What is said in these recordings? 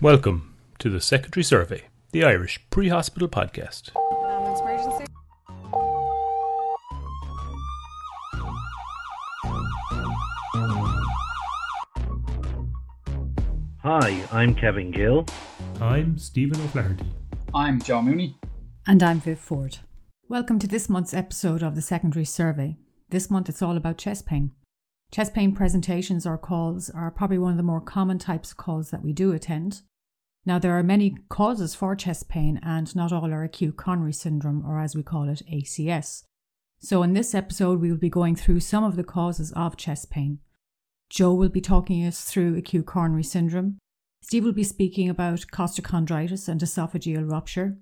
Welcome to the Secondary Survey, the Irish pre hospital podcast. Ambulance. Hi, I'm Kevin Gill. I'm Stephen O'Flaherty. I'm John Mooney. And I'm Viv Ford. Welcome to this month's episode of the Secondary Survey. This month it's all about chest pain. Chest pain presentations or calls are probably one of the more common types of calls that we do attend. Now, there are many causes for chest pain, and not all are acute coronary syndrome, or as we call it, ACS. So, in this episode, we will be going through some of the causes of chest pain. Joe will be talking us through acute coronary syndrome. Steve will be speaking about costochondritis and esophageal rupture.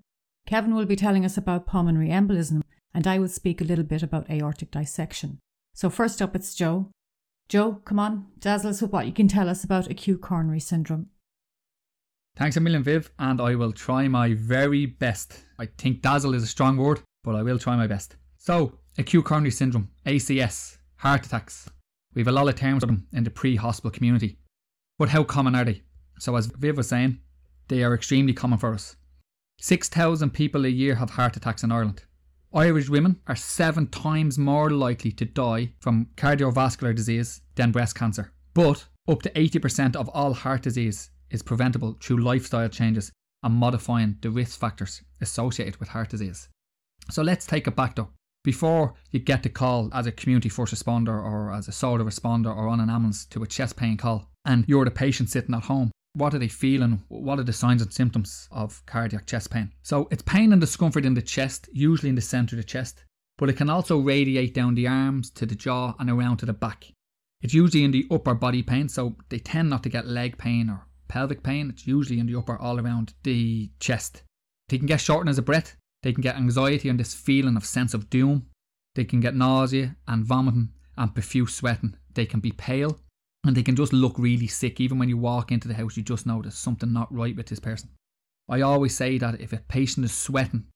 Kevin will be telling us about pulmonary embolism, and I will speak a little bit about aortic dissection. So, first up, it's Joe. Joe, come on, dazzle us with what you can tell us about acute coronary syndrome. Thanks a million, Viv, and I will try my very best. I think dazzle is a strong word, but I will try my best. So, acute coronary syndrome, ACS, heart attacks. We have a lot of terms for them in the pre hospital community. But how common are they? So, as Viv was saying, they are extremely common for us. 6,000 people a year have heart attacks in Ireland. Irish women are seven times more likely to die from cardiovascular disease than breast cancer. But up to 80% of all heart disease is preventable through lifestyle changes and modifying the risk factors associated with heart disease. So let's take it back though. Before you get the call as a community first responder or as a SOTA responder or on an ambulance to a chest pain call, and you're the patient sitting at home, what are they feeling? What are the signs and symptoms of cardiac chest pain? So it's pain and discomfort in the chest, usually in the centre of the chest, but it can also radiate down the arms to the jaw and around to the back. It's usually in the upper body pain, so they tend not to get leg pain or pelvic pain. It's usually in the upper, all around the chest. They can get shortness of breath. They can get anxiety and this feeling of sense of doom. They can get nausea and vomiting and profuse sweating. They can be pale and they can just look really sick. Even when you walk into the house, you just know there's something not right with this person. I always say that if a patient is sweating,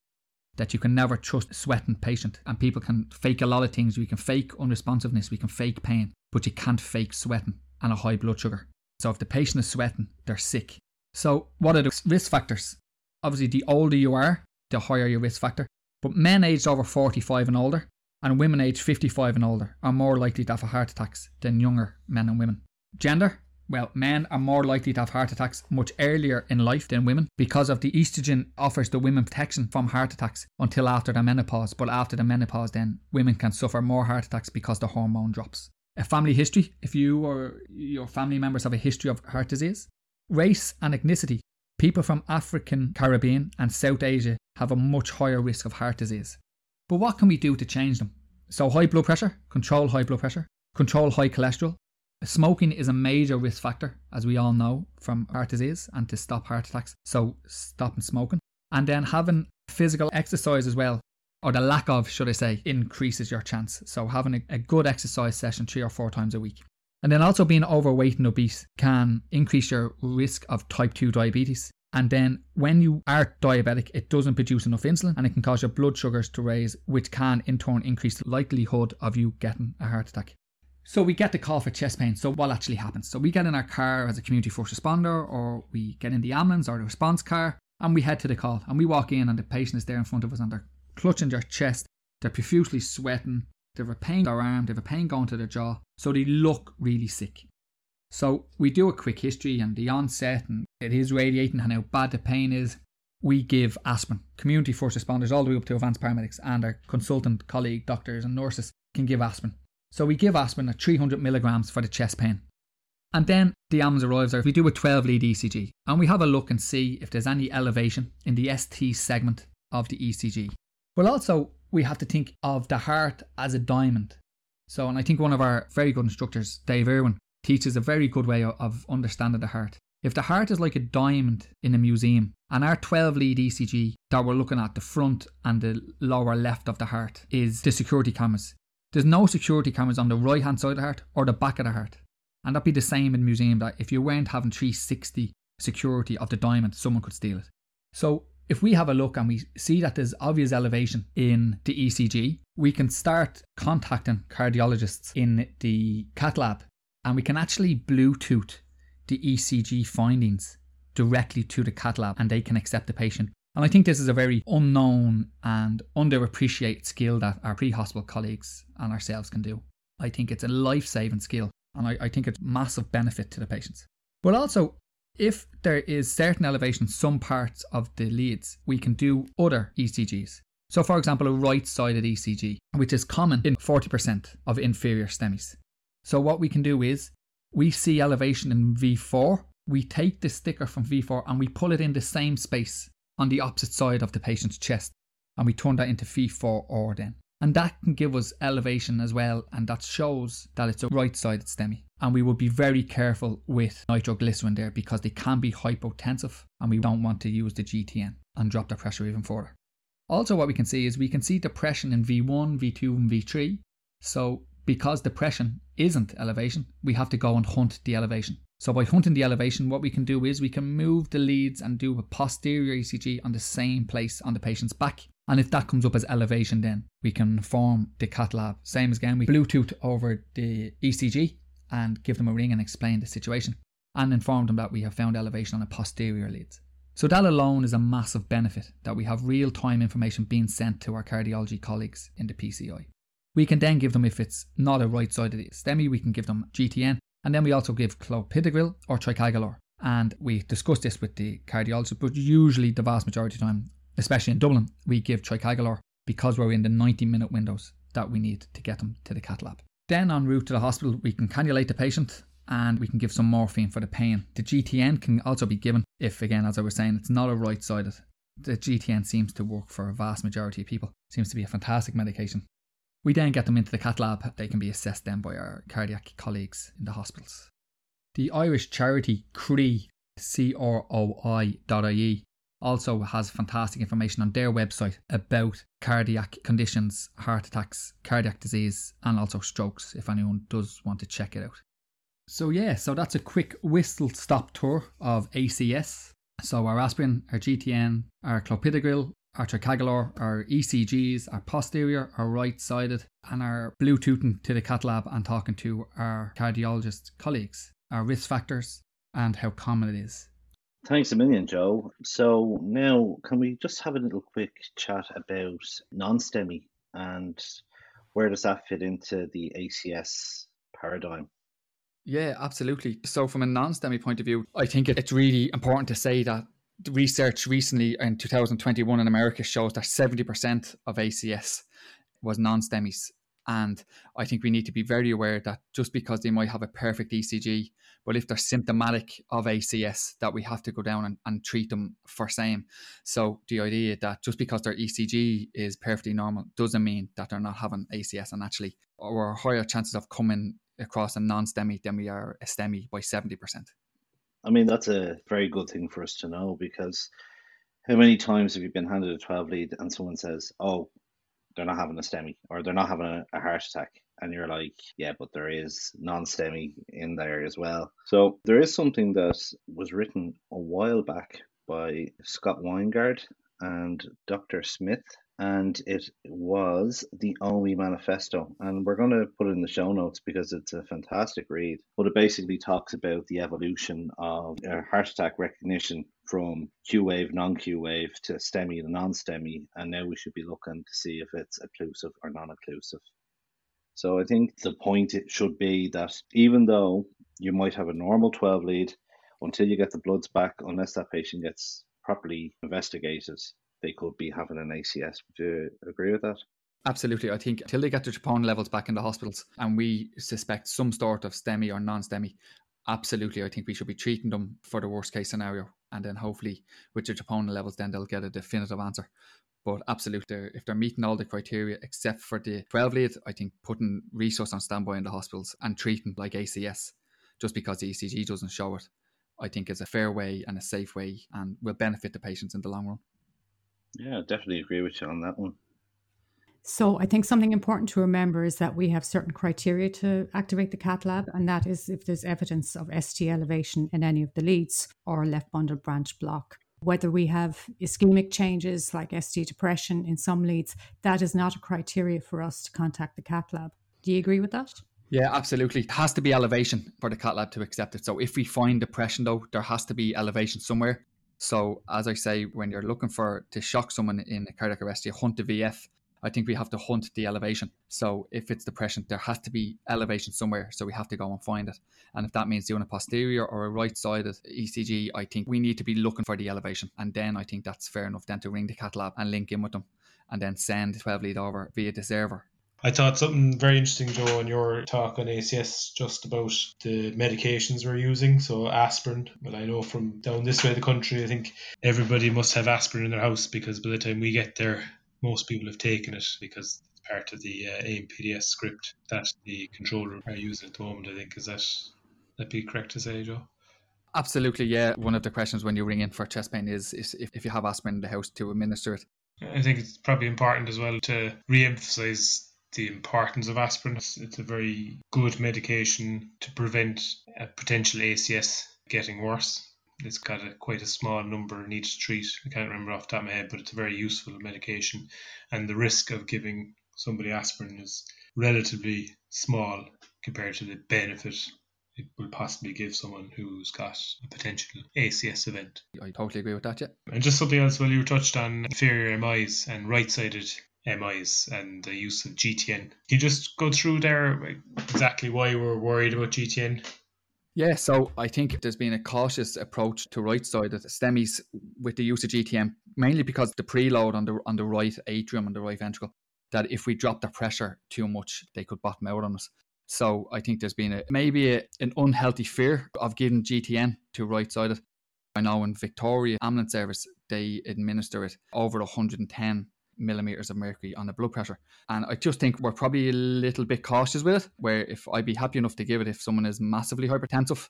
that you can never trust a sweating patient. And people can fake a lot of things. We can fake unresponsiveness, we can fake pain, but you can't fake sweating and a high blood sugar. So if the patient is sweating, they're sick. So what are the risk factors? Obviously, the older you are, the higher your risk factor. But men aged over 45 and older, and women aged 55 and older, are more likely to have heart attacks than younger men and women. Gender? Well, men are more likely to have heart attacks much earlier in life than women because of the estrogen offers the women protection from heart attacks until after the menopause. But after the menopause, then women can suffer more heart attacks because the hormone drops a family history if you or your family members have a history of heart disease. Race and ethnicity. People from African, Caribbean, and South Asia have a much higher risk of heart disease. But what can we do to change them? So, high blood pressure, control high blood pressure, control high cholesterol. Smoking is a major risk factor, as we all know, from heart disease and to stop heart attacks. So, stopping smoking. And then having physical exercise as well or the lack of, should I say, increases your chance. So having a, a good exercise session three or four times a week. And then also being overweight and obese can increase your risk of type 2 diabetes. And then when you are diabetic, it doesn't produce enough insulin and it can cause your blood sugars to raise, which can in turn increase the likelihood of you getting a heart attack. So we get the call for chest pain. So what actually happens? So we get in our car as a community first responder, or we get in the ambulance or the response car, and we head to the call. And we walk in, and the patient is there in front of us, and they're clutching their chest, they're profusely sweating, they have a pain in their arm, they have a pain going to their jaw, so they look really sick. So we do a quick history and the onset, and it is radiating and how bad the pain is. We give aspirin. Community first responders, all the way up to advanced paramedics, and our consultant colleague doctors and nurses can give aspirin. So we give aspirin at 300 milligrams for the chest pain. And then the ambulance arrives, or we do a 12 lead ECG, and we have a look and see if there's any elevation in the ST segment of the ECG. But also, we have to think of the heart as a diamond. So, and I think one of our very good instructors, Dave Irwin, teaches a very good way of understanding the heart. If the heart is like a diamond in a museum, and our 12 lead ECG that we're looking at, the front and the lower left of the heart, is the security cameras. There's no security cameras on the right hand side of the heart or the back of the heart. And that'd be the same in museum that if you weren't having 360 security of the diamond, someone could steal it. So if we have a look and we see that there's obvious elevation in the ECG, we can start contacting cardiologists in the cath lab and we can actually Bluetooth the ECG findings directly to the cath lab and they can accept the patient. And I think this is a very unknown and underappreciated skill that our pre hospital colleagues and ourselves can do. I think it's a life saving skill and I, I think it's massive benefit to the patients. But also, if there is certain elevation some parts of the leads, we can do other ECGs. So, for example, a right sided ECG, which is common in 40% of inferior STEMIs. So, what we can do is we see elevation in V4, we take the sticker from V4 and we pull it in the same space on the opposite side of the patient's chest, and we turn that into V4R then. And that can give us elevation as well, and that shows that it's a right sided STEMI. And we would be very careful with nitroglycerin there because they can be hypotensive, and we don't want to use the GTN and drop the pressure even further. Also, what we can see is we can see depression in V1, V2, and V3. So, because depression isn't elevation, we have to go and hunt the elevation. So, by hunting the elevation, what we can do is we can move the leads and do a posterior ECG on the same place on the patient's back. And if that comes up as elevation, then we can form the cath lab. Same as again, we Bluetooth over the ECG and give them a ring and explain the situation and inform them that we have found elevation on a posterior leads. So that alone is a massive benefit that we have real time information being sent to our cardiology colleagues in the PCI. We can then give them, if it's not a right sided STEMI, we can give them GTN, and then we also give clopidogrel or ticagrelor. And we discuss this with the cardiologist, but usually the vast majority of the time, especially in Dublin, we give ticagrelor because we're in the 90 minute windows that we need to get them to the cath lab. Then en route to the hospital, we can cannulate the patient and we can give some morphine for the pain. The GTN can also be given if, again, as I was saying, it's not a right sided. The GTN seems to work for a vast majority of people. Seems to be a fantastic medication. We then get them into the cath lab. They can be assessed then by our cardiac colleagues in the hospitals. The Irish charity CROI, C-R-O-I.ie, also has fantastic information on their website about cardiac conditions, heart attacks, cardiac disease, and also strokes if anyone does want to check it out. So yeah, so that's a quick whistle stop tour of ACS. So our aspirin, our GTN, our clopidogrel, our ticagrelor, our ECGs, our posterior, our right sided, and our Bluetoothing to the cath lab and talking to our cardiologist colleagues, our risk factors, and how common it is. Thanks a million, Joe. So now, can we just have a little quick chat about non-STEMI and where does that fit into the ACS paradigm? Yeah, absolutely. So, from a non STEMI point of view, I think it's really important to say that the research recently in 2021 in America shows that 70% of ACS was non STEMIs. And I think we need to be very aware that just because they might have a perfect ECG, but if they're symptomatic of ACS, that we have to go down and, and treat them for same. So the idea that just because their ECG is perfectly normal doesn't mean that they're not having ACS and actually or higher chances of coming across a non-STEMI than we are a STEMI by 70%. I mean, that's a very good thing for us to know because how many times have you been handed a 12 lead and someone says, oh, they're not having a STEMI or they're not having a, a heart attack? And you're like, yeah, but there is non STEMI in there as well. So there is something that was written a while back by Scott Weingart and Dr. Smith and it was the OMI Manifesto. And we're going to put it in the show notes because it's a fantastic read. But it basically talks about the evolution of uh, heart attack recognition from Q wave, non Q wave to STEMI and non STEMI. And now we should be looking to see if it's occlusive or non occlusive. So I think the point it should be that even though you might have a normal 12 lead, until you get the bloods back, unless that patient gets properly investigated, they could be having an ACS. Would you agree with that? Absolutely. I think until they get their troponin levels back in the hospitals and we suspect some sort of STEMI or non STEMI, absolutely, I think we should be treating them for the worst case scenario. And then hopefully with their troponin levels, then they'll get a definitive answer. But absolutely, if they're meeting all the criteria except for the 12 lead, I think putting resource on standby in the hospitals and treating like ACS just because the ECG doesn't show it, I think is a fair way and a safe way and will benefit the patients in the long run. Yeah, I definitely agree with you on that one. So I think something important to remember is that we have certain criteria to activate the cath lab, and that is if there's evidence of ST elevation in any of the leads or left bundle branch block. Whether we have ischemic changes like ST depression in some leads, that is not a criteria for us to contact the cath lab. Do you agree with that? Yeah, absolutely. It has to be elevation for the cat lab to accept it. So if we find depression though, there has to be elevation somewhere. So as I say, when you're looking for to shock someone in a cardiac arrest, you hunt the VF. I think we have to hunt the elevation. So if it's depression, there has to be elevation somewhere. So we have to go and find it. And if that means doing a posterior or a right sided ECG, I think we need to be looking for the elevation. And then I think that's fair enough then to ring the cat lab and link in with them and then send 12 lead over via the server. I thought something very interesting, Joe, in your talk on ACS just about the medications we're using. So aspirin. Well, I know from down this way of the country, I think everybody must have aspirin in their house because by the time we get there, most people have taken it because it's part of the uh, AMPDS script that the controller are using at the moment. I think is that that be correct to say, Joe? Absolutely, yeah. One of the questions when you ring in for chest pain is, is if, if you have aspirin in the house to administer it. I think it's probably important as well to re-emphasize the importance of aspirin. It's, a very good medication to prevent a potential ACS getting worse. It's got a, quite a small number needed to treat. I can't remember off the top of my head, but it's a very useful medication. And the risk of giving somebody aspirin is relatively small compared to the benefit it will possibly give someone who's got a potential ACS event. I totally agree with that, yeah. And just something else, well, you touched on inferior MIs and right sided MIs and the use of GTN. Can you just go through there exactly why we're worried about GTN? Yeah, so I think there's been a cautious approach to right sided STEMIs with the use of GTN, mainly because the preload on the on the right atrium and the right ventricle, that if we drop the pressure too much, they could bottom out on us. So I think there's been a maybe a, an unhealthy fear of giving GTN to right sided. I know in Victoria ambulance service they administer it over 110 millimeters of mercury on the blood pressure. And I just think we're probably a little bit cautious with it, where if I'd be happy enough to give it if someone is massively hypertensive.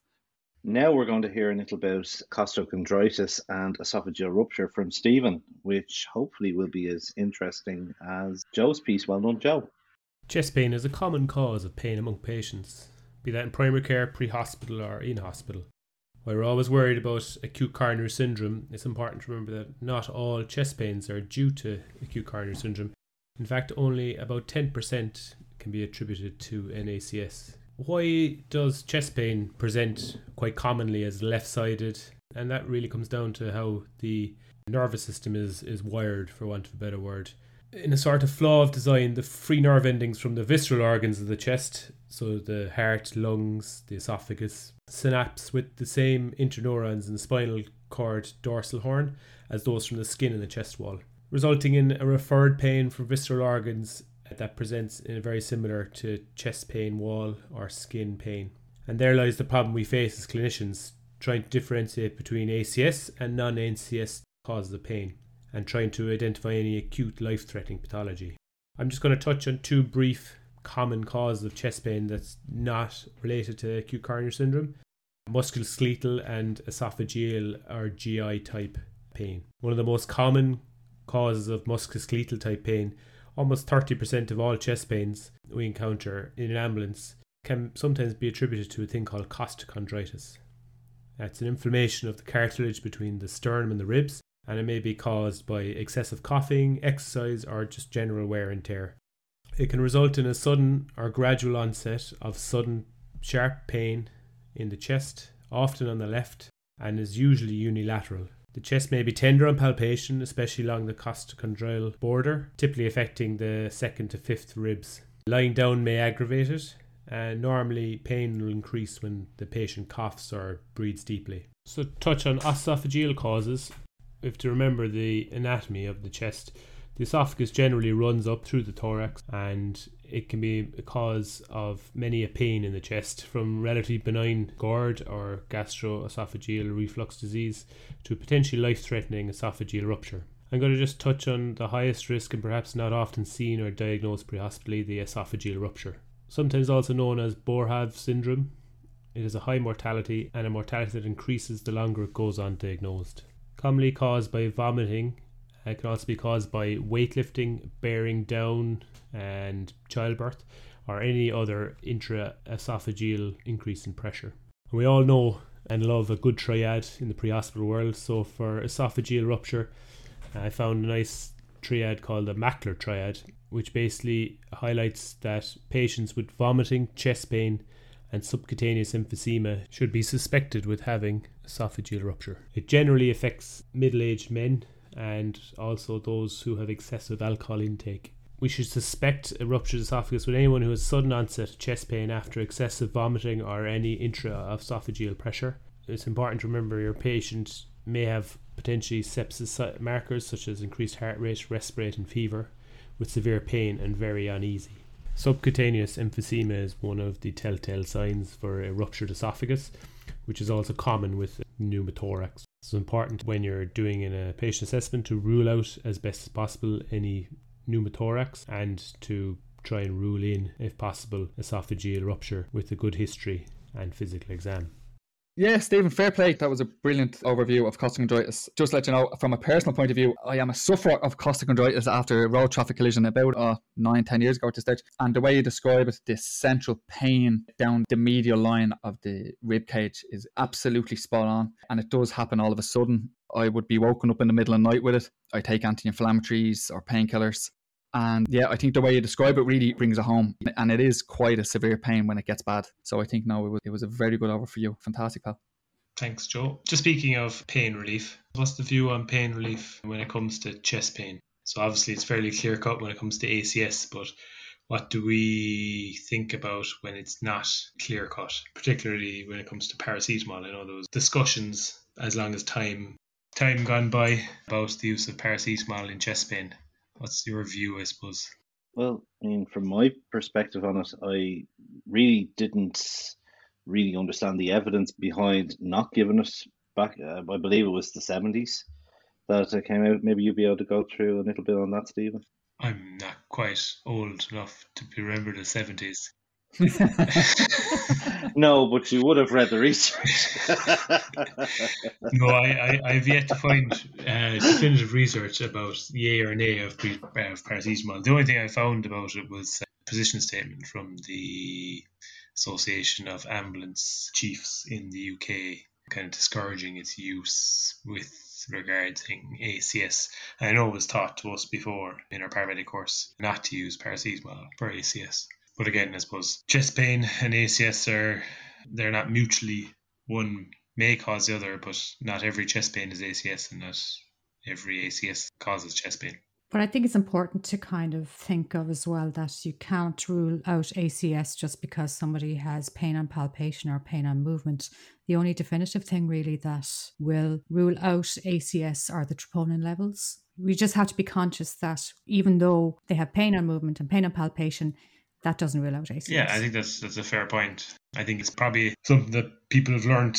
Now we're going to hear a little about costochondritis and esophageal rupture from Stephen, which hopefully will be as interesting as Joe's piece. Well done, Joe. Chest pain is a common cause of pain among patients, be that in primary care, pre hospital, or in hospital. While we're always worried about acute coronary syndrome, it's important to remember that not all chest pains are due to acute coronary syndrome. In fact, only about 10% can be attributed to NACS. Why does chest pain present quite commonly as left sided? And that really comes down to how the nervous system is, is wired, for want of a better word in a sort of flaw of design, the free nerve endings from the visceral organs of the chest, so the heart, lungs, the esophagus, synapse with the same interneurons in the spinal cord dorsal horn as those from the skin in the chest wall, resulting in a referred pain for visceral organs that presents in a very similar to chest pain wall or skin pain. And there lies the problem we face as clinicians, trying to differentiate between ACS and non ACS causes of pain and trying to identify any acute life threatening pathology. I'm just going to touch on two brief common causes of chest pain that's not related to acute coronary syndrome musculoskeletal and esophageal or GI type pain. One of the most common causes of musculoskeletal type pain, almost 30% of all chest pains we encounter in an ambulance, can sometimes be attributed to a thing called costochondritis. That's an inflammation of the cartilage between the sternum and the ribs, and it may be caused by excessive coughing, exercise, or just general wear and tear. It can result in a sudden or gradual onset of sudden sharp pain in the chest, often on the left, and is usually unilateral. The chest may be tender on palpation, especially along the costochondral border, typically affecting the second to fifth ribs. Lying down may aggravate it, and normally pain will increase when the patient coughs or breathes deeply. So, touch on esophageal causes we have to remember the anatomy of the chest. The esophagus generally runs up through the thorax and it can be a cause of many a pain in the chest from relatively benign GERD or gastroesophageal reflux disease to potentially life threatening esophageal rupture. I'm going to just touch on the highest risk and perhaps not often seen or diagnosed prehospitally the esophageal rupture. Sometimes also known as Boerhaave syndrome. It is a high mortality and a mortality that increases the longer it goes undiagnosed. commonly caused by vomiting. It can also be caused by weightlifting, bearing down, and childbirth, or any other intraesophageal increase in pressure. we all know and love a good triad in the pre-hospital world. So for esophageal rupture, I found a nice triad called the Mackler triad, which basically highlights that patients with vomiting, chest pain, and subcutaneous emphysema should be suspected with having esophageal rupture. It generally affects middle aged men and also those who have excessive alcohol intake. We should suspect a ruptured esophagus with anyone who has sudden onset chest pain after excessive vomiting or any intraesophageal pressure. It's important to remember your patient may have potentially sepsis markers such as increased heart rate, respiratory fever, with severe pain and very uneasy. Subcutaneous emphysema is one of the telltale signs for a ruptured esophagus, which is also common with pneumothorax. It's important when you're doing a patient assessment to rule out as best as possible any pneumothorax and to try and rule in, if possible, esophageal rupture with a good history and physical exam. Yeah, Stephen, fair play. That was a brilliant overview of caustic costochondritis. Just let you know, from a personal point of view, I am a sufferer of caustic costochondritis after a road traffic collision about uh, nine, ten years ago at this stage. And the way you describe it, this central pain down the medial line of the rib cage is absolutely spot on. And it does happen all of a sudden. I would be woken up in the middle of the night with it. I take anti-inflammatories or painkillers. And yeah, I think the way you describe it really brings it home. And it is quite a severe pain when it gets bad. So I think, no, it was, it was a very good over for you. Fantastic, pal. Thanks, Joe. Just speaking of pain relief, what's the view on pain relief when it comes to chest pain? So obviously it's fairly clear cut when it comes to ACS, but what do we think about when it's not clear cut, particularly when it comes to paracetamol? I know those discussions as long as time time gone by about the use of paracetamol in chest pain. What's your view, I suppose? Well, I mean, from my perspective on it, I really didn't really understand the evidence behind not giving it back. Uh, I believe it was the 70s that it came out. Maybe you'd be able to go through a little bit on that, Stephen. I'm not quite old enough to remember the 70s. no, but you would have read the research. no, I, I, have yet to find uh, definitive research about yay or nay of, uh, of paracetamol. The only thing I found about it was a position statement from the Association of Ambulance Chiefs in the UK, kind of discouraging its use with regarding ACS. I know it was taught to us before in our paramedic course not to use paracetamol for ACS. But again, I suppose chest pain and ACS are they're not mutually one may cause the other, but not every chest pain is ACS and not every ACS causes chest pain. But I think it's important to kind of think of as well that you can't rule out ACS just because somebody has pain on palpation or pain on movement. The only definitive thing really that will rule out ACS are the troponin levels. We just have to be conscious that even though they have pain on movement and pain on palpation, that doesn't rule out ACS. Yeah, I think that's that's a fair point. I think it's probably something that people have learned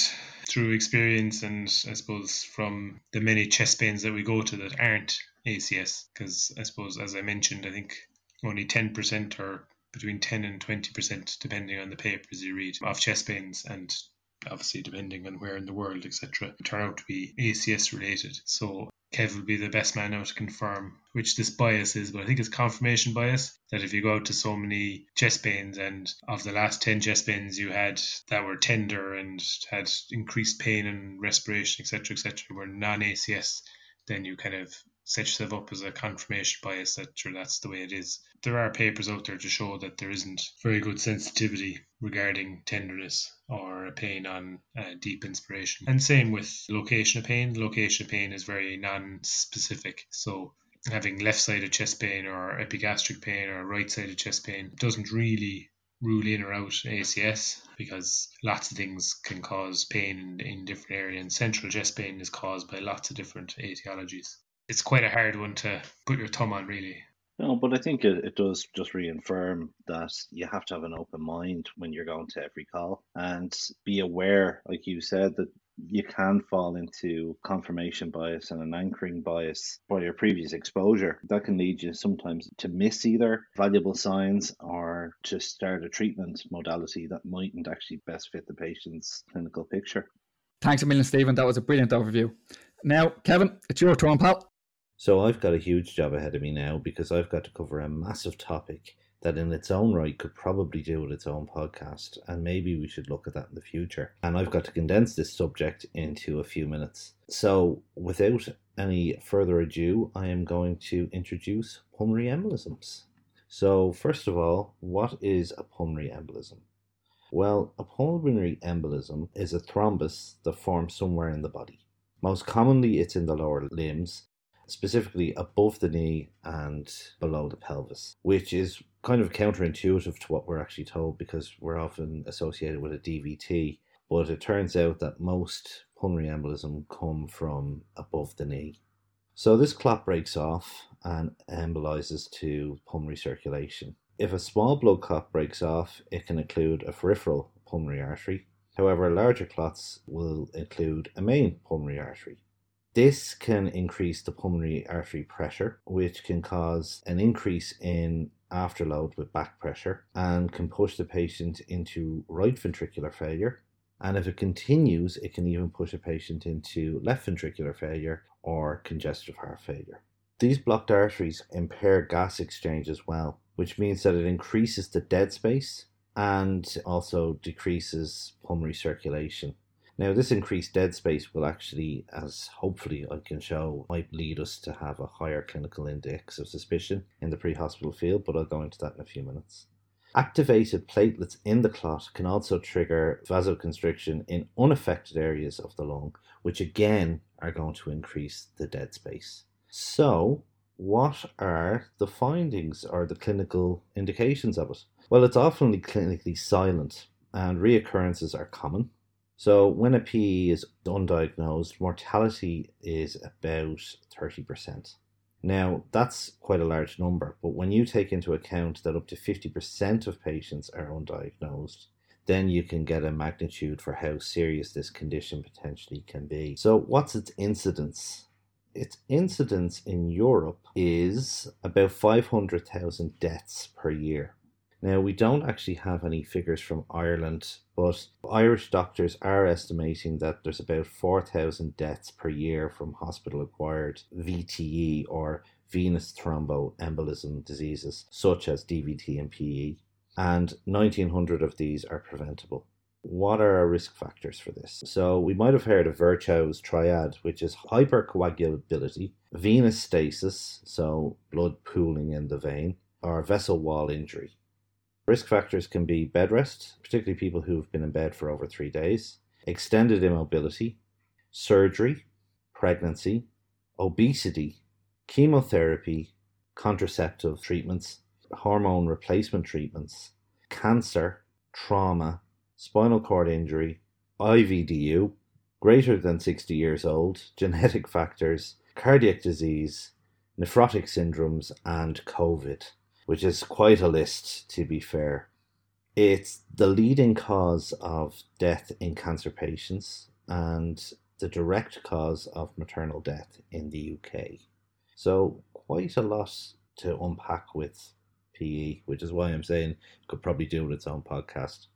through experience and I suppose from the many chest pains that we go to that aren't ACS. Because I suppose, as I mentioned, I think only 10% or between 10 and 20%, depending on the papers you read, of chest pains and obviously depending on where in the world, etc., turn out to be ACS related. So Kev will be the best man now to confirm which this bias is, but I think it's confirmation bias that if you go out to so many chest pains and of the last 10 chest pains you had that were tender and had increased pain and respiration, etc., etc., were non ACS, then you kind of set yourself up as a confirmation bias that sure that's the way it is. There are papers out there to show that there isn't very good sensitivity regarding tenderness or a pain on uh, deep inspiration. And same with location of pain. Location of pain is very non-specific. So having left-sided chest pain or epigastric pain or right-sided chest pain doesn't really rule in or out ACS because lots of things can cause pain in, in different areas. And central chest pain is caused by lots of different etiologies it's quite a hard one to put your thumb on, really. No, but I think it, it does just reaffirm that you have to have an open mind when you're going to every call and be aware, like you said, that you can fall into confirmation bias and an anchoring bias by your previous exposure. That can lead you sometimes to miss either valuable signs or to start a treatment modality that mightn't actually best fit the patient's clinical picture. Thanks a million, Stephen. That was a brilliant overview. Now, Kevin, it's your turn, pal. So I've got a huge job ahead of me now because I've got to cover a massive topic that in its own right could probably do with its own podcast, and maybe we should look at that in the future. And I've got to condense this subject into a few minutes. So, without any further ado, I am going to introduce pulmonary embolisms. So, first of all, what is a pulmonary embolism? Well, a pulmonary embolism is a thrombus that forms somewhere in the body. Most commonly, it's in the lower limbs, specifically above the knee and below the pelvis, which is kind of counterintuitive to what we're actually told because we're often associated with a DVT. But it turns out that most pulmonary embolism come from above the knee. So this clot breaks off and embolizes to pulmonary circulation. If a small blood clot breaks off, it can include a peripheral pulmonary artery. However, larger clots will include a main pulmonary artery. This can increase the pulmonary artery pressure, which can cause an increase in afterload with back pressure and can push the patient into right ventricular failure. And if it continues, it can even push a patient into left ventricular failure or congestive heart failure. These blocked arteries impair gas exchange as well, which means that it increases the dead space and also decreases pulmonary circulation. Now, this increased dead space will actually, as hopefully I can show, might lead us to have a higher clinical index of suspicion in the pre hospital field, but I'll go into that in a few minutes. Activated platelets in the clot can also trigger vasoconstriction in unaffected areas of the lung, which again are going to increase the dead space. So, what are the findings or the clinical indications of it? Well, it's often clinically silent and reoccurrences are common. So when a PE is undiagnosed, mortality is about 30%. Now, that's quite a large number, but when you take into account that up to 50% of patients are undiagnosed, then you can get a magnitude for how serious this condition potentially can be. So, what's its incidence? Its incidence in Europe is about 500,000 deaths per year. Now, we don't actually have any figures from Ireland, but Irish doctors are estimating that there's about 4,000 deaths per year from hospital acquired VTE or venous thromboembolism diseases, such as DVT and PE, and 1,900 of these are preventable. What are our risk factors for this? So, we might have heard of Virchow's triad, which is hypercoagulability, venous stasis, so blood pooling in the vein, or vessel wall injury. Risk factors can be bed rest, particularly people who've been in bed for over three days, extended immobility, surgery, pregnancy, obesity, chemotherapy, contraceptive treatments, hormone replacement treatments, cancer, trauma, spinal cord injury, IVDU, greater than 60 years old, genetic factors, cardiac disease, nephrotic syndromes, and COVID which is quite a list to be fair. It's the leading cause of death in cancer patients and the direct cause of maternal death in the UK. So, quite a lot to unpack with PE, which is why I'm saying it could probably do its own podcast.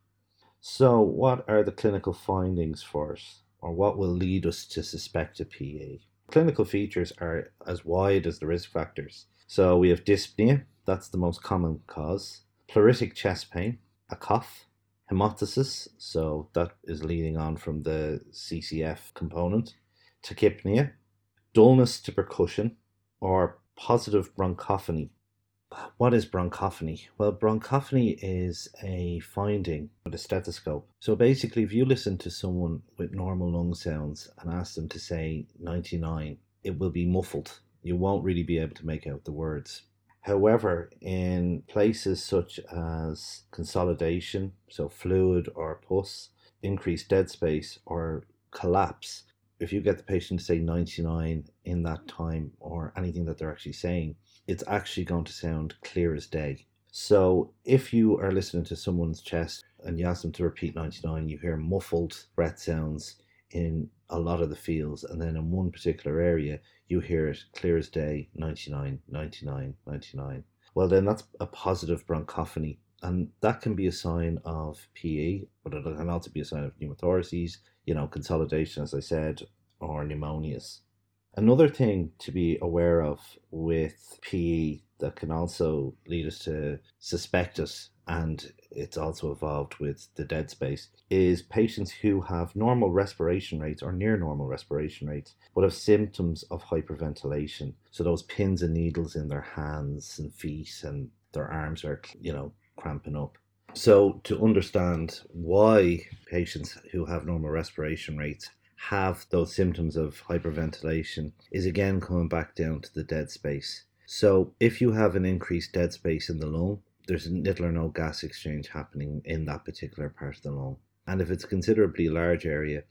So, what are the clinical findings for it, or what will lead us to suspect a PE? Clinical features are as wide as the risk factors. So, we have dyspnea, that's the most common cause. Pleuritic chest pain, a cough, hemoptysis, so that is leading on from the CCF component, tachypnea, dullness to percussion, or positive bronchophony. What is bronchophony? Well, bronchophony is a finding with a stethoscope. So basically, if you listen to someone with normal lung sounds and ask them to say 99, it will be muffled. You won't really be able to make out the words. However, in places such as consolidation, so fluid or pus, increased dead space, or collapse, if you get the patient to say 99 in that time or anything that they're actually saying, it's actually going to sound clear as day. So if you are listening to someone's chest and you ask them to repeat 99, you hear muffled breath sounds in a lot of the fields, and then in one particular area, you hear it clear as day 99, 99, 99. Well, then that's a positive bronchophony, and that can be a sign of PE, but it can also be a sign of pneumothoraces, you know, consolidation, as I said, or pneumonias. Another thing to be aware of with PE that can also lead us to suspect it and it's also evolved with the dead space, is patients who have normal respiration rates or near normal respiration rates, but have symptoms of hyperventilation. So those pins and needles in their hands and feet and their arms are, you know, cramping up. So, to understand why patients who have normal respiration rates have those symptoms of hyperventilation is again coming back down to the dead space. So, if you have an increased dead space in the lung, there's little or no gas exchange happening in that particular part of the lung. And if it's a considerably large area,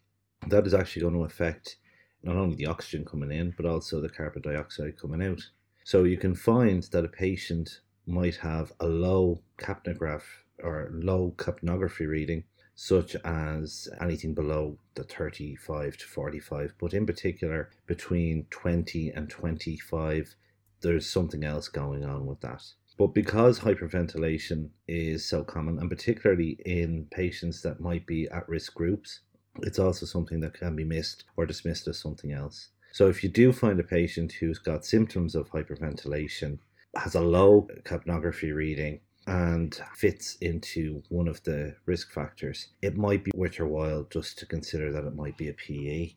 that is actually going to affect not only the oxygen coming in, but also the carbon dioxide coming out. So you can find that a patient might have a low capnograph or low capnography reading, such as anything below the 35 to 45, but in particular between 20 and 25, there's something else going on with that. But because hyperventilation is so common, and particularly in patients that might be at risk groups, it's also something that can be missed or dismissed as something else. So if you do find a patient who's got symptoms of hyperventilation, has a low capnography reading, and fits into one of the risk factors, it might be worth your while just to consider that it might be a PE.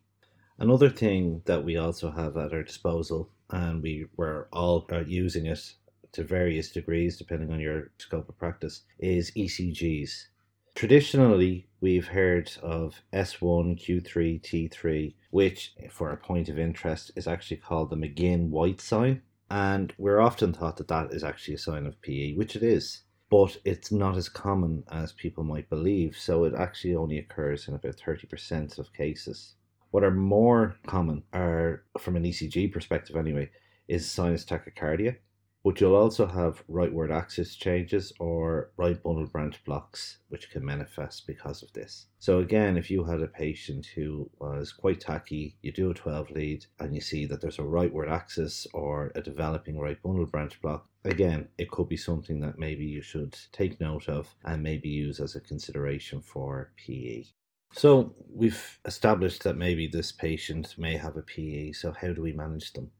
Another thing that we also have at our disposal, and we were all uh, using it to various degrees depending on your scope of practice, is ECGs. Traditionally, we've heard of S1, Q3, T3, which, for a point of interest, is actually called the McGinn White sign. And we're often taught that that is actually a sign of PE, which it is, but it's not as common as people might believe. So it actually only occurs in about 30% of cases. What are more common are, from an ECG perspective anyway, is sinus tachycardia, but you'll also have rightward axis changes or right bundle branch blocks, which can manifest because of this. So, again, if you had a patient who was quite tachy, you do a 12 lead and you see that there's a rightward axis or a developing right bundle branch block, again, it could be something that maybe you should take note of and maybe use as a consideration for PE. So, we've established that maybe this patient may have a PE, so how do we manage them?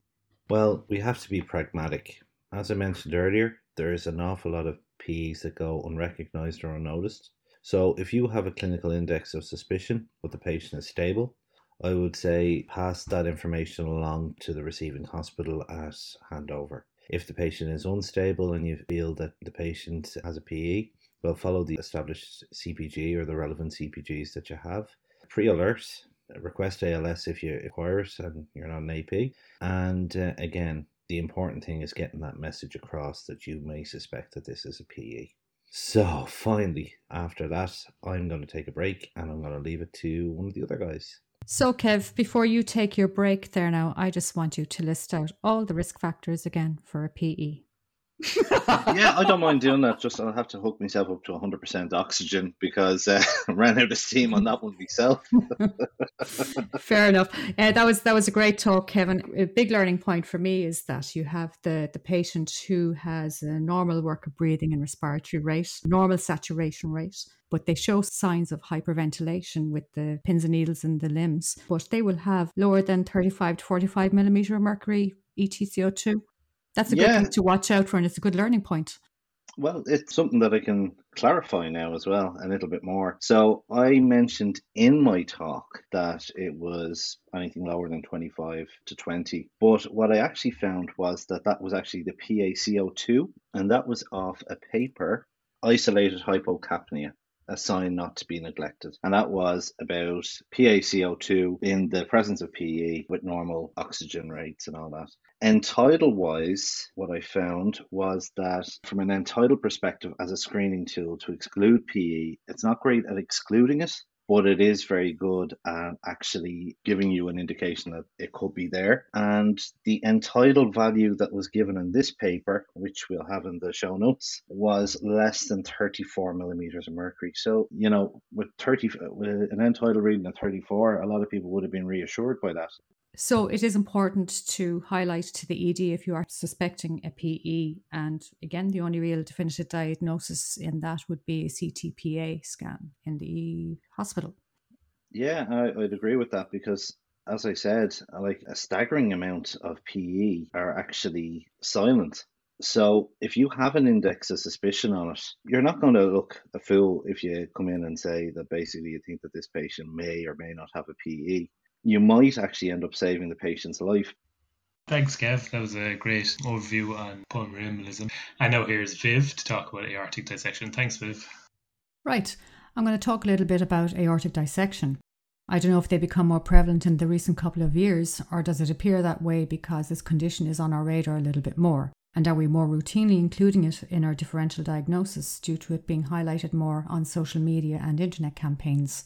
Well, we have to be pragmatic as I mentioned earlier, there is an awful lot of PEs that go unrecognized or unnoticed. So if you have a clinical index of suspicion, but the patient is stable, I would say pass that information along to the receiving hospital at handover. If the patient is unstable and you feel that the patient has a PE, well, follow the established CPG or the relevant CPGs that you have. Pre alert, request ALS if you require it and you're not an AP. And uh, again, the important thing is getting that message across that you may suspect that this is a PE. So finally, after that, I'm going to take a break and I'm going to leave it to one of the other guys. So, Kev, before you take your break there now, I just want you to list out all the risk factors again for a PE yeah, I don't mind doing that. Just I'll have to hook myself up to 100% oxygen because uh, I ran out of steam on that one myself. Fair enough. Uh, that was that was a great talk, Kevin. A big learning point for me is that you have the the patient who has a normal work of breathing and respiratory rate, normal saturation rate, but they show signs of hyperventilation with the pins and needles in the limbs. But they will have lower than 35 to 45 millimeter of mercury ETCO2 that's a good yeah. thing to watch out for, and it's a good learning point. Well, it's something that I can clarify now as well a little bit more. So, I mentioned in my talk that it was anything lower than 25 to 20. But what I actually found was that that was actually the PaCO2, and that was off a paper, Isolated Hypocapnia a sign not to be neglected. And that was about PaCO2 in the presence of PE with normal oxygen rates and all that. End tidal wise, what I found was that from an end tidal perspective, as a screening tool to exclude PE, it's not great at excluding it, but it is very good at actually giving you an indication that it could be there. And the tidal value that was given in this paper, which we'll have in the show notes, was less than 34 millimeters of mercury. So, you know, with 30, uh, with an tidal reading of 34, a lot of people would have been reassured by that. So it is important to highlight to the ED if you are suspecting a PE. And again, the only real definitive diagnosis in that would be a CTPA scan in the hospital. Yeah, I, would agree with that because, as I said, like a staggering amount of PE are actually silent. So if you have an index of suspicion on it, you're not going to look a fool if you come in and say that basically you think that this patient may or may not have a PE you might actually end up saving the patient's life. Thanks, Kev. That was a great overview on pulmonary embolism. And now here's Viv to talk about aortic dissection. Thanks, Viv. Right. I'm going to talk a little bit about aortic dissection. I don't know if they become more prevalent in the recent couple of years, or does it appear that way because this condition is on our radar a little bit more? And are we more routinely including it in our differential diagnosis due to it being highlighted more on social media and internet campaigns?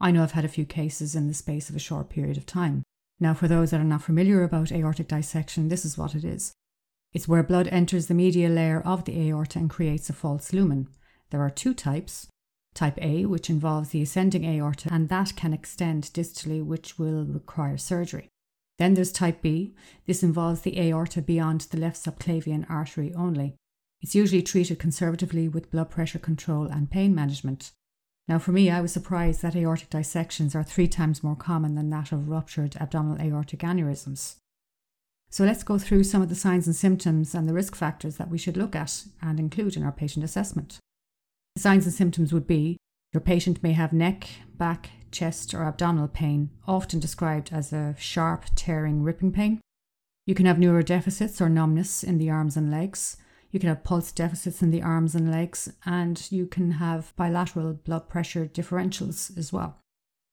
I know I've had a few cases in the space of a short period of time. Now, for those that are not familiar about aortic dissection, this is what it is it's where blood enters the medial layer of the aorta and creates a false lumen. There are two types type A, which involves the ascending aorta, and that can extend distally, which will require surgery. Then there's type B. This involves the aorta beyond the left subclavian artery only. It's usually treated conservatively with blood pressure control and pain management. Now, for me, I was surprised that aortic dissections are three times more common than that of ruptured abdominal aortic aneurysms. So, let's go through some of the signs and symptoms and the risk factors that we should look at and include in our patient assessment. The signs and symptoms would be your patient may have neck, back, chest, or abdominal pain, often described as a sharp, tearing, ripping pain. You can have neurodeficits or numbness in the arms and legs. You can have pulse deficits in the arms and legs, and you can have bilateral blood pressure differentials as well.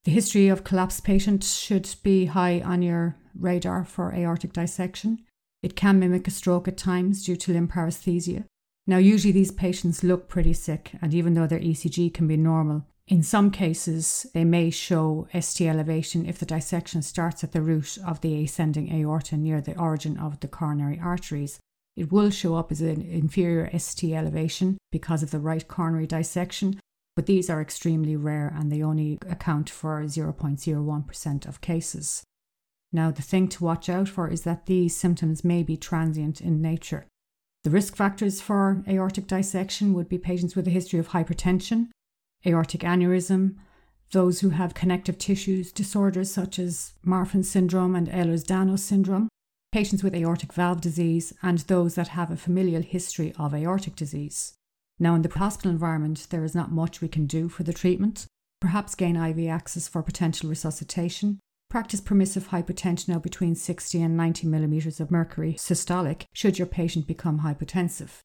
The history of collapse patients should be high on your radar for aortic dissection. It can mimic a stroke at times due to limb paresthesia. Now, usually these patients look pretty sick, and even though their ECG can be normal, in some cases they may show ST elevation if the dissection starts at the root of the ascending aorta near the origin of the coronary arteries. It will show up as an inferior ST elevation because of the right coronary dissection, but these are extremely rare and they only account for 0.01% of cases. Now, the thing to watch out for is that these symptoms may be transient in nature. The risk factors for aortic dissection would be patients with a history of hypertension, aortic aneurysm, those who have connective tissues disorders such as Marfan syndrome and Ehlers Danlos syndrome, patients with aortic valve disease, and those that have a familial history of aortic disease. Now, in the hospital environment, there is not much we can do for the treatment. Perhaps gain IV access for potential resuscitation. Practice permissive hypotension now between 60 and 90 millimeters of mercury systolic should your patient become hypotensive.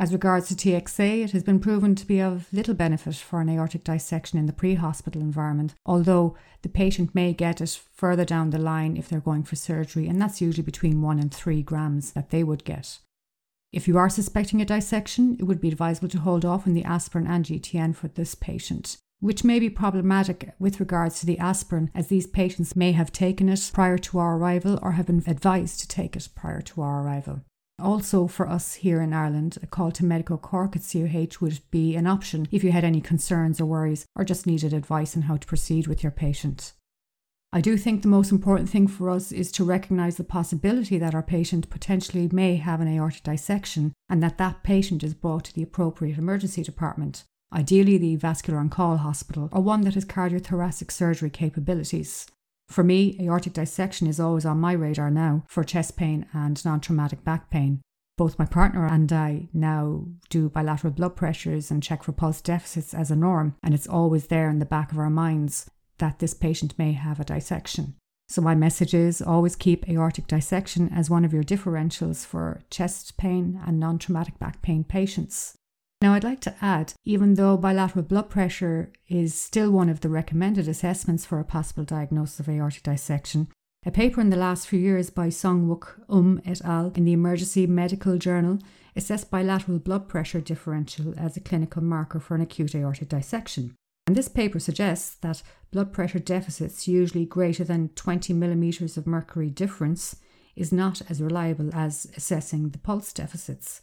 As regards to TXA, it has been proven to be of little benefit for an aortic dissection in the pre hospital environment, although the patient may get it further down the line if they're going for surgery, and that's usually between 1 and 3 grams that they would get. If you are suspecting a dissection, it would be advisable to hold off on the aspirin and GTN for this patient, which may be problematic with regards to the aspirin, as these patients may have taken it prior to our arrival or have been advised to take it prior to our arrival. Also, for us here in Ireland, a call to Medical Cork at CUH would be an option if you had any concerns or worries or just needed advice on how to proceed with your patient. I do think the most important thing for us is to recognise the possibility that our patient potentially may have an aortic dissection and that that patient is brought to the appropriate emergency department, ideally the vascular on call hospital or one that has cardiothoracic surgery capabilities. For me, aortic dissection is always on my radar now for chest pain and non traumatic back pain. Both my partner and I now do bilateral blood pressures and check for pulse deficits as a norm, and it's always there in the back of our minds that this patient may have a dissection. So, my message is always keep aortic dissection as one of your differentials for chest pain and non traumatic back pain patients. Now, I'd like to add, even though bilateral blood pressure is still one of the recommended assessments for a possible diagnosis of aortic dissection, a paper in the last few years by Sung Wook Um et al. in the Emergency Medical Journal assessed bilateral blood pressure differential as a clinical marker for an acute aortic dissection. And this paper suggests that blood pressure deficits, usually greater than 20 millimeters of mercury difference, is not as reliable as assessing the pulse deficits.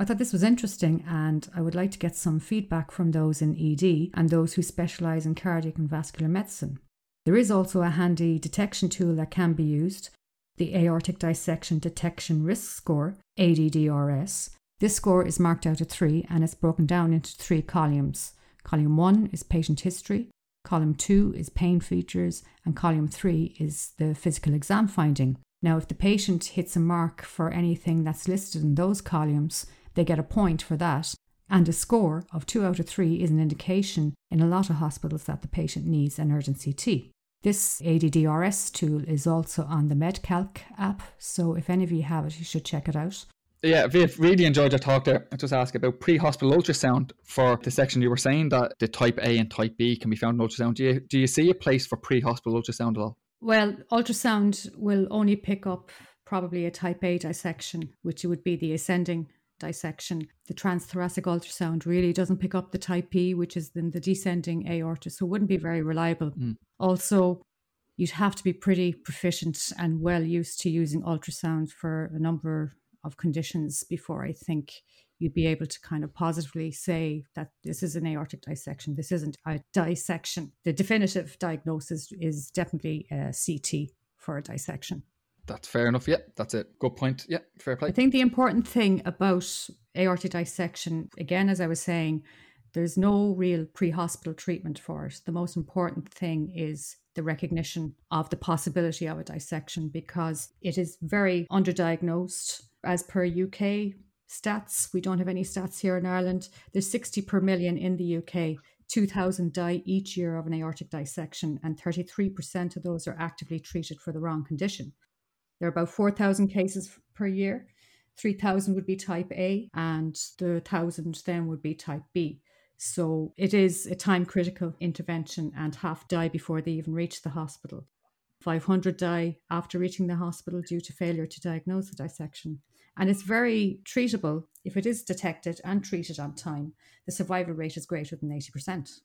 I thought this was interesting and I would like to get some feedback from those in ED and those who specialise in cardiac and vascular medicine. There is also a handy detection tool that can be used, the Aortic Dissection Detection Risk Score, ADDRS. This score is marked out at three and it's broken down into three columns. Column one is patient history, column two is pain features, and column three is the physical exam finding. Now, if the patient hits a mark for anything that's listed in those columns, they get a point for that. And a score of 2 out of 3 is an indication in a lot of hospitals that the patient needs an urgent CT. This ADDRS tool is also on the MedCalc app, so if any of you have it, you should check it out. Yeah, Viv, really enjoyed your talk there. I just ask about pre-hospital ultrasound for dissection you were saying that the type A and type B can be found in ultrasound. Do you do you see a place for pre-hospital ultrasound at all? Well, ultrasound will only pick up probably a type A dissection, which would be the ascending dissection. The transthoracic ultrasound really doesn't pick up the type B, which is then the descending aorta, so it wouldn't be very reliable. Mm. Also, you'd have to be pretty proficient and well used to using ultrasound for a number of conditions before I think you'd be able to kind of positively say that this is an aortic dissection. This isn't a dissection. The definitive diagnosis is definitely a CT for a dissection. That's fair enough. Yeah, that's a good point. Yeah, fair play. I think the important thing about aortic dissection, again, as I was saying, there's no real pre hospital treatment for it. The most important thing is the recognition of the possibility of a dissection because it is very underdiagnosed. As per UK stats, we don't have any stats here in Ireland. There's 60 per million in the UK. 2,000 die each year of an aortic dissection, and 33% of those are actively treated for the wrong condition. There are about 4,000 cases per year. 3,000 would be type A, and the 1,000 then would be type B. So it is a time critical intervention, and half die before they even reach the hospital. 500 die after reaching the hospital due to failure to diagnose the dissection. And it's very treatable if it is detected and treated on time. The survival rate is greater than 80%.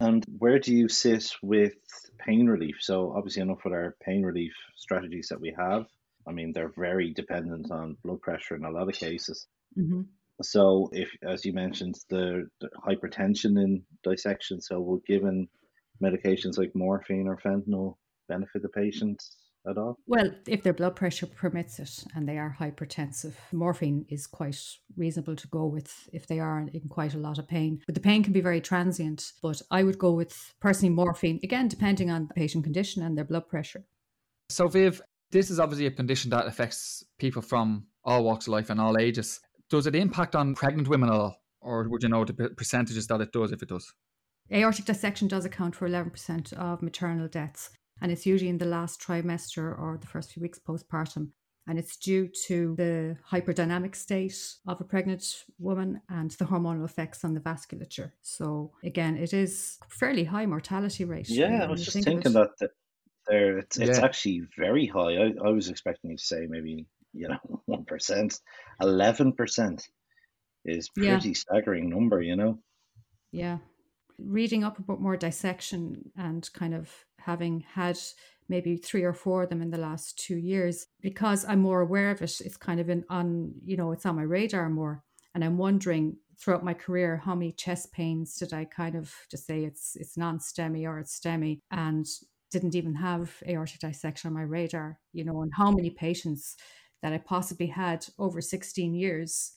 And where do you sit with pain relief? So, obviously, enough with our pain relief strategies that we have. I mean, they're very dependent on blood pressure in a lot of cases. Mm-hmm. So, if, as you mentioned, the, the hypertension in dissection, so we're given medications like morphine or fentanyl benefit the patient at all? Well, if their blood pressure permits it and they are hypertensive, morphine is quite reasonable to go with if they are in quite a lot of pain. But the pain can be very transient. But I would go with personally morphine, again, depending on the patient condition and their blood pressure. So, Viv, this is obviously a condition that affects people from all walks of life and all ages. Does it impact on pregnant women at all? Or would you know the percentages that it does if it does? Aortic dissection does account for 11% of maternal deaths and it's usually in the last trimester or the first few weeks postpartum. And it's due to the hyperdynamic state of a pregnant woman and the hormonal effects on the vasculature. So, again, it is fairly high mortality rate. Yeah, I was just thinking that, that there it's, it's actually very high. I, I was expecting you to say maybe, you know, 1%. 11% is pretty yeah. staggering number, you know? Yeah. Reading up about more dissection and kind of having had maybe three or four of them in the last two years because i'm more aware of it it's kind of in on you know it's on my radar more. And i'm wondering throughout my career how many chest pains did i kind of just say it's it's non-STEMI or it's STEMI and didn't even have aortic dissection on my radar you know and how many patients that i possibly had over 16 years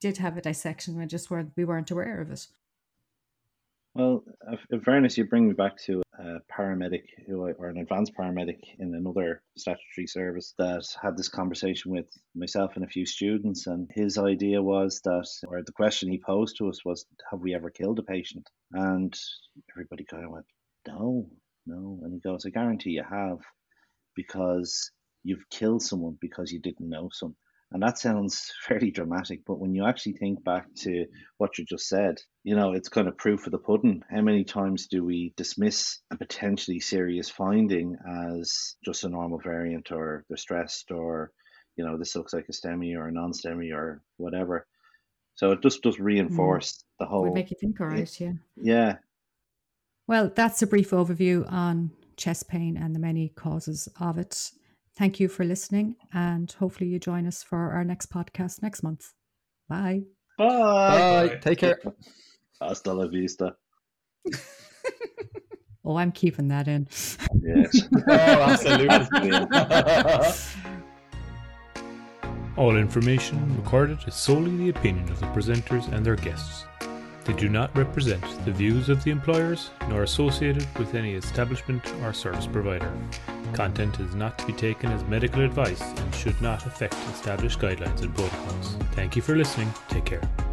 did have a dissection and just weren't we weren't aware of it well, uh, in fairness, you bring me back to a paramedic who I, or an advanced paramedic in another statutory service that had this conversation with myself and a few students. And his idea was that, or the question he posed to us was, Have we ever killed a patient? And everybody kind of went, No, no. And he goes, I guarantee you have because you've killed someone because you didn't know some. And that sounds fairly dramatic, but when you actually think back to what you just said, you know, it's kind of proof of the pudding. How many times do we dismiss a potentially serious finding as just a normal variant or they're stressed or, you know, this looks like a STEMI or a non STEMI or whatever. So it just does reinforce mm. the whole. Would make you think, all right, yeah. Yeah. Well, that's a brief overview on chest pain and the many causes of it. Thank you for listening, and hopefully, you join us for our next podcast next month. Bye. Bye. Bye. Take care. Hasta la vista. oh, I'm keeping that in. Yes. oh, absolutely. All information recorded is solely the opinion of the presenters and their guests. They do not represent the views of the employers nor associated with any establishment or service provider. Content is not to be taken as medical advice and should not affect established guidelines and protocols. Thank you for listening. Take care.